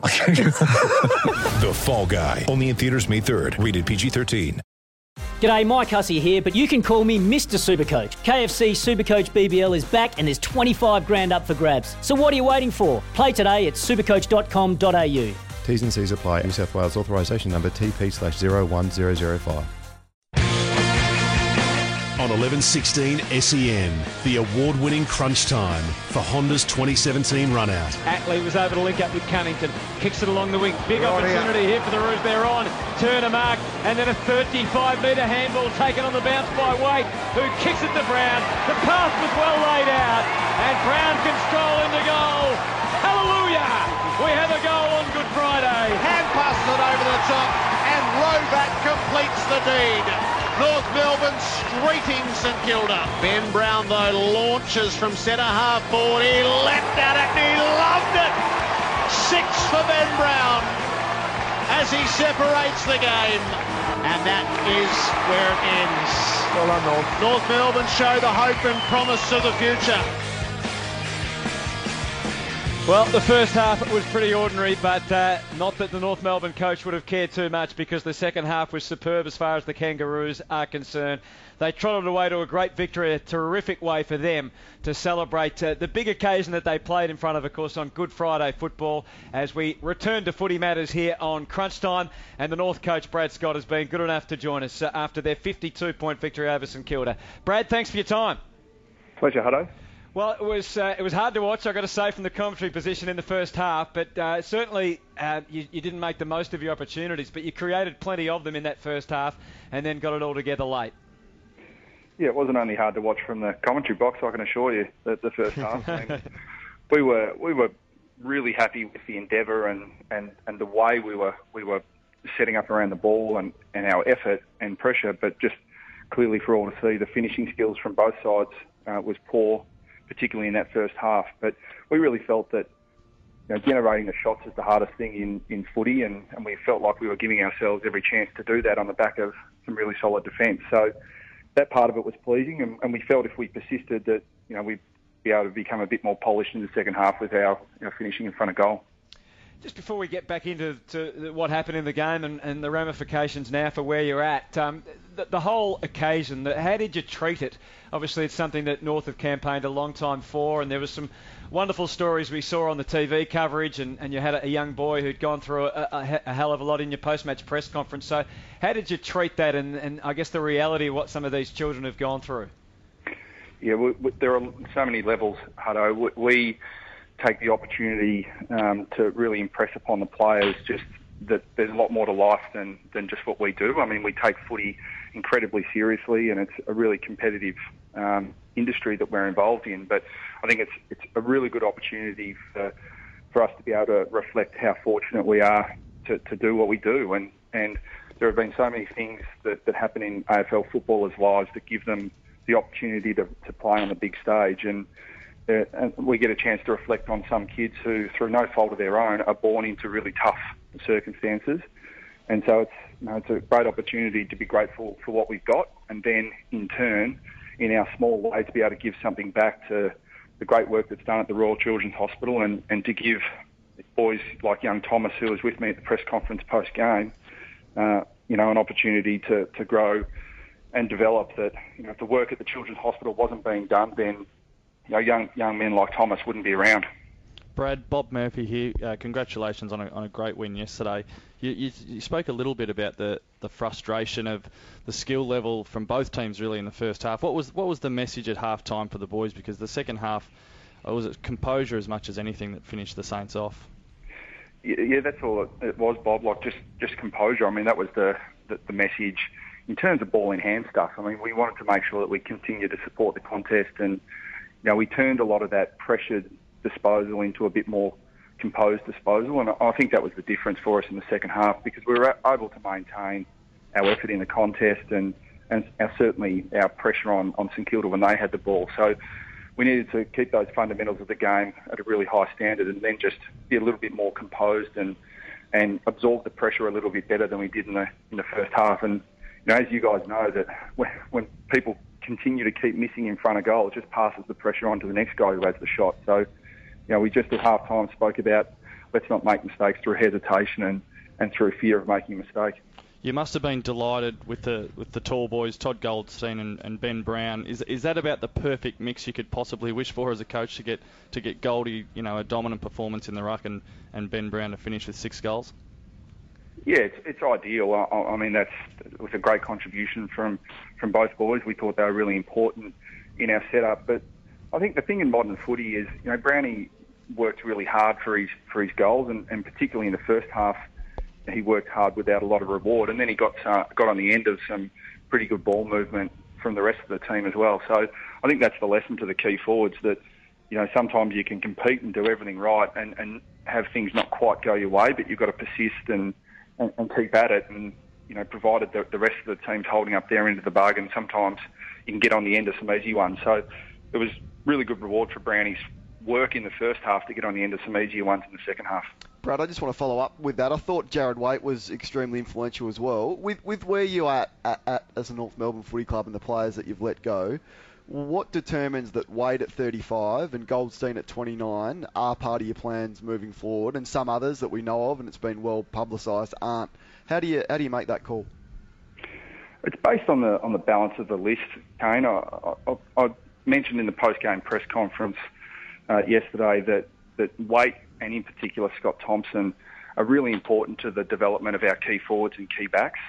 The Fall Guy. Only in theaters May 3rd. Rated PG-13. G'day, Mike Hussey here, but you can call me Mr. Supercoach. KFC Supercoach BBL is back and there's 25 grand up for grabs. So what are you waiting for? Play today at supercoach.com.au. T's and C's apply. New South Wales authorisation number TP slash 01005. On 1116 SEN, the award winning crunch time for Honda's 2017 run out. Atley was able to link up with Cunnington. Kicks it along the wing. Big opportunity here for the Roos. They're on. Turner mark. And then a 35 metre handball taken on the bounce by Wade, who kicks it to Brown. The path was well laid out. And Brown can stroll into goal. Hallelujah! We have a goal on Good Friday. Hand passes it over the top, and Roback completes the deed. North Melbourne streeting St Kilda. Ben Brown, though, launches from centre half forward. He leapt at it and he loved it. Six for Ben Brown as he separates the game. And that is where it ends. Well done, North. North Melbourne show the hope and promise of the future. Well, the first half was pretty ordinary, but uh, not that the North Melbourne coach would have cared too much because the second half was superb as far as the Kangaroos are concerned. They trotted away to a great victory, a terrific way for them to celebrate uh, the big occasion that they played in front of, of course, on Good Friday football as we return to footy matters here on Crunch Time. And the North coach, Brad Scott, has been good enough to join us uh, after their 52 point victory over St Kilda. Brad, thanks for your time. Pleasure, Hutto. Well, it was uh, it was hard to watch. I've got to say from the commentary position in the first half, but uh, certainly uh, you, you didn't make the most of your opportunities. But you created plenty of them in that first half, and then got it all together late. Yeah, it wasn't only hard to watch from the commentary box. I can assure you that the first half, I mean, we were we were really happy with the endeavour and, and, and the way we were we were setting up around the ball and, and our effort and pressure. But just clearly for all to see, the finishing skills from both sides uh, was poor, particularly in that first half. But we really felt that you know, generating the shots is the hardest thing in, in footy, and, and we felt like we were giving ourselves every chance to do that on the back of some really solid defence. So that part of it was pleasing, and, and we felt if we persisted that you know we'd be able to become a bit more polished in the second half with our, our finishing in front of goal. Just before we get back into to what happened in the game and, and the ramifications now for where you're at, um, the, the whole occasion, the, how did you treat it? Obviously, it's something that North have campaigned a long time for, and there was some wonderful stories we saw on the TV coverage, and, and you had a, a young boy who'd gone through a, a, a hell of a lot in your post-match press conference. So, how did you treat that, and, and I guess the reality of what some of these children have gone through? Yeah, we, we, there are so many levels, Hutto. We, we take the opportunity um, to really impress upon the players just that there's a lot more to life than, than just what we do. I mean, we take footy incredibly seriously, and it's a really competitive um, industry that we're involved in. But I think it's it's a really good opportunity for for us to be able to reflect how fortunate we are to, to do what we do. And and there have been so many things that, that happen in AFL footballers' lives that give them the opportunity to, to play on the big stage. And and we get a chance to reflect on some kids who, through no fault of their own, are born into really tough circumstances. And so it's, you know, it's a great opportunity to be grateful for what we've got, and then in turn, in our small way, to be able to give something back to the great work that's done at the Royal Children's Hospital, and, and to give boys like young Thomas, who was with me at the press conference post game, uh, you know, an opportunity to, to grow and develop. That you know, if the work at the Children's Hospital wasn't being done, then you know, young young men like Thomas wouldn't be around. Brad, Bob Murphy here. Uh, congratulations on a, on a great win yesterday. You, you, you, spoke a little bit about the, the frustration of the skill level from both teams really in the first half. What was what was the message at half time for the boys? Because the second half uh, was it composure as much as anything that finished the Saints off. Yeah, that's all it was, Bob. Like just just composure. I mean, that was the the, the message in terms of ball in hand stuff. I mean, we wanted to make sure that we continue to support the contest and know, we turned a lot of that pressured disposal into a bit more composed disposal, and I think that was the difference for us in the second half because we were able to maintain our effort in the contest and, and our, certainly our pressure on, on St Kilda when they had the ball. So we needed to keep those fundamentals of the game at a really high standard and then just be a little bit more composed and and absorb the pressure a little bit better than we did in the in the first half. And you know, as you guys know, that when, when people continue to keep missing in front of goal, it just passes the pressure on to the next guy who has the shot. So, you know, we just at half time spoke about let's not make mistakes through hesitation and, and through fear of making a mistake. You must have been delighted with the with the tall boys, Todd Goldstein and, and Ben Brown. Is is that about the perfect mix you could possibly wish for as a coach to get to get Goldie, you know, a dominant performance in the ruck and, and Ben Brown to finish with six goals? Yeah, it's, it's ideal. I, I mean, that's it was a great contribution from from both boys. We thought they were really important in our setup. But I think the thing in modern footy is, you know, Brownie worked really hard for his for his goals, and, and particularly in the first half he worked hard without a lot of reward, and then he got uh, got on the end of some pretty good ball movement from the rest of the team as well. So I think that's the lesson to the key forwards that you know sometimes you can compete and do everything right and, and have things not quite go your way, but you've got to persist and, and, and keep at it. And you know, provided the, the rest of the team's holding up their end of the bargain, sometimes you can get on the end of some easy ones. So it was really good reward for Brownie's work in the first half to get on the end of some easier ones in the second half. Brad, I just want to follow up with that. I thought Jarrad Waite was extremely influential as well. With with where you are at, at, as a North Melbourne Footy Club and the players that you've let go, what determines that Waite at 35 and Goldstein at 29 are part of your plans moving forward, and some others that we know of and it's been well publicised aren't? How do you how do you make that call? It's based on the on the balance of the list, Kane. I, I, I mentioned in the post game press conference uh, yesterday that that Waite and in particular Scott Thompson are really important to the development of our key forwards and key backs.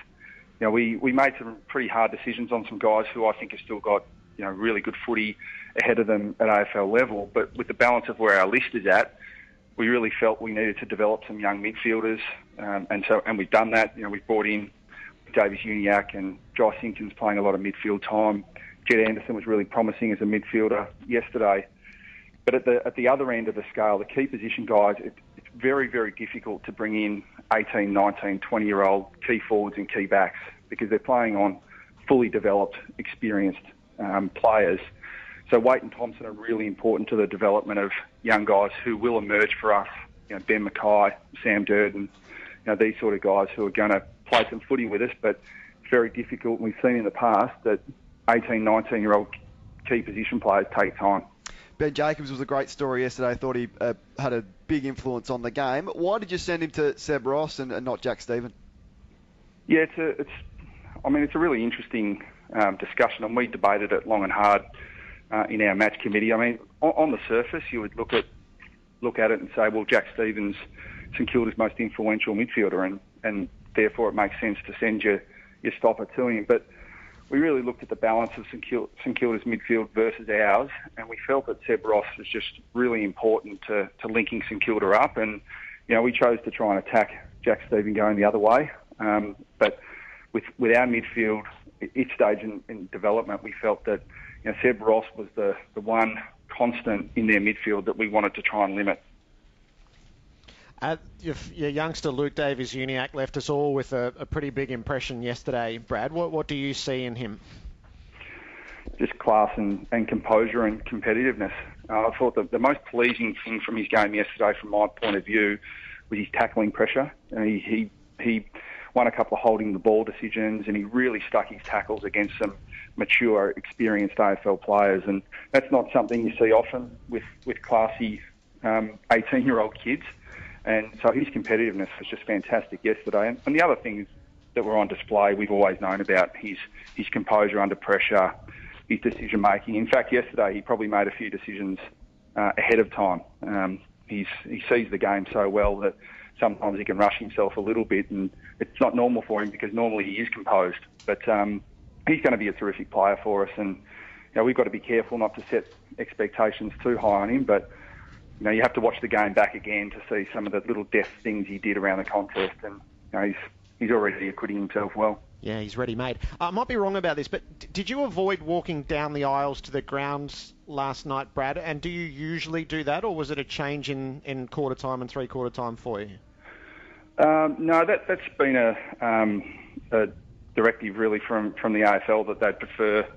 You know, we, we made some pretty hard decisions on some guys who I think have still got you know really good footy ahead of them at AFL level. But with the balance of where our list is at, we really felt we needed to develop some young midfielders, um, and so and we've done that. You know, we've brought in Davies Uniacke and Josh Simpkins playing a lot of midfield time. Jed Anderson was really promising as a midfielder yesterday. But at the at the other end of the scale, the key position guys, it, it's very very difficult to bring in 18, 19, 20 year old key forwards and key backs because they're playing on fully developed, experienced um, players. So Waite and Thompson are really important to the development of young guys who will emerge for us. You know, Ben McKay, Sam Durdin, you know, these sort of guys who are going to play some footy with us, but it's very difficult. We've seen in the past that 18, 19 year old key position players take time. Ben Jacobs was a great story yesterday. I thought he uh, had a big influence on the game. Why did you send him to Seb Ross and, and not Jack Steven? Yeah, it's a, it's. I mean, it's a really interesting um, discussion, and we debated it long and hard uh, in our match committee. I mean, on, on, the surface, you would look at look at it and say, well, Jack Stevens, St Kilda's most influential midfielder, and, and therefore it makes sense to send your your stopper to him. But we really looked at the balance of St, Kilda's midfield versus ours, and we felt that Seb Ross was just really important to, to linking St Kilda up. And, you know, we chose to try and attack Jack Steven going the other way. Um, but with, with our midfield, each stage in, in development, we felt that, you know, Seb Ross was the, the one constant in their midfield that we wanted to try and limit. Uh, your, your, youngster Luke Davies Uniacke left us all with a, a, pretty big impression yesterday. Brad, what, what do you see in him? Just class and, and composure and competitiveness. Uh, I thought that the most pleasing thing from his game yesterday, from my point of view, was his tackling pressure. And he, he, he won a couple of holding the ball decisions and he really stuck his tackles against some mature, experienced AFL players. And that's not something you see often with, with classy 18 um, year old kids. And so his competitiveness was just fantastic yesterday. And, and the other things that were on display, we've always known about his his composure under pressure, his decision making. In fact, yesterday he probably made a few decisions uh, ahead of time. Um, he sees the game so well that sometimes he can rush himself a little bit, and it's not normal for him because normally he is composed. But um, he's going to be a terrific player for us, and you know, we've got to be careful not to set expectations too high on him, but you know, you have to watch the game back again to see some of the little deft things he did around the contest, and you know, he's he's already acquitting himself well. Yeah, he's ready made. Uh, I might be wrong about this, but d- did you avoid walking down the aisles to the grounds last night, Brad? And do you usually do that, or was it a change in, in quarter time and three quarter time for you? Um, no, that that's been a, um, a directive really from, from the AFL that they'd prefer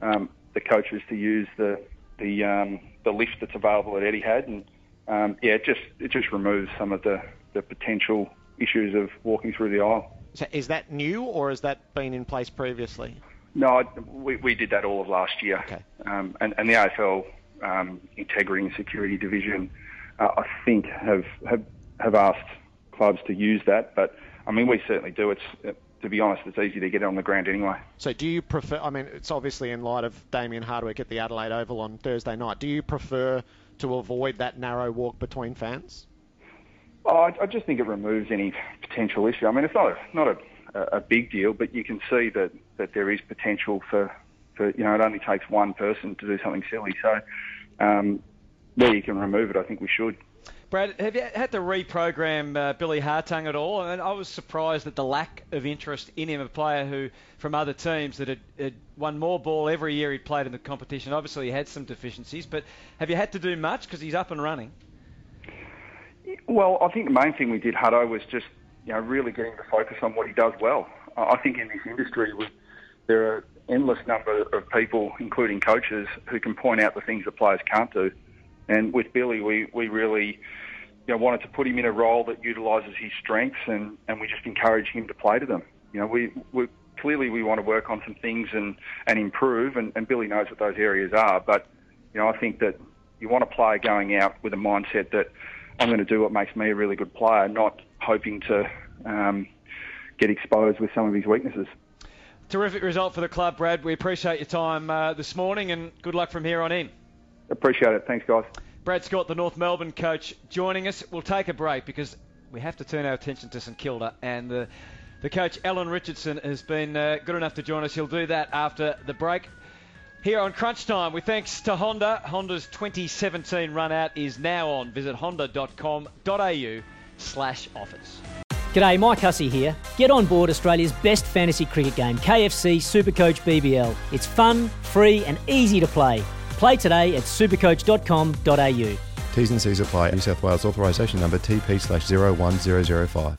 um, the coaches to use the the um, the lift that's available at Etihad, and um, yeah, it just it just removes some of the, the potential issues of walking through the aisle. So is that new, or has that been in place previously? No, we, we did that all of last year, okay. um, and, and the AFL um, Integrity and Security Division, uh, I think, have, have have asked clubs to use that, but I mean, we certainly do. It's to be honest, it's easy to get it on the ground anyway. So, do you prefer? I mean, it's obviously in light of Damien Hardwick at the Adelaide Oval on Thursday night. Do you prefer to avoid that narrow walk between fans? Oh, I, I just think it removes any potential issue. I mean, it's not a, not a, a big deal, but you can see that, that there is potential for, for, you know, it only takes one person to do something silly. So, um, where you can remove it, I think we should. Brad, have you had to reprogram uh, Billy Hartung at all? And I was surprised at the lack of interest in him, a player who, from other teams, that had, had, won more ball every year he'd played in the competition. Obviously, he had some deficiencies, but have you had to do much because he's up and running? Well, I think the main thing we did, Hutto, was just you know really getting to focus on what he does well. I think in this industry, there are endless number of people, including coaches, who can point out the things that players can't do. And with Billy, we, we really you know, wanted to put him in a role that utilises his strengths, and, and we just encourage him to play to them. You know, we, we clearly we want to work on some things and, and improve, and, and Billy knows what those areas are. But you know, I think that you want a player going out with a mindset that I'm going to do what makes me a really good player, not hoping to um, get exposed with some of his weaknesses. Terrific result for the club, Brad. We appreciate your time uh, this morning, and good luck from here on in. Appreciate it. Thanks, guys. Brad Scott, the North Melbourne coach, joining us. We'll take a break because we have to turn our attention to St Kilda and the, the coach, Alan Richardson, has been uh, good enough to join us. He'll do that after the break. Here on Crunch Time, with thanks to Honda, Honda's 2017 run out is now on. Visit honda.com.au slash offers. G'day, Mike Hussey here. Get on board Australia's best fantasy cricket game, KFC Supercoach BBL. It's fun, free, and easy to play. Play today at supercoach.com.au. T's and C's apply. New South Wales authorisation number TP slash 01005.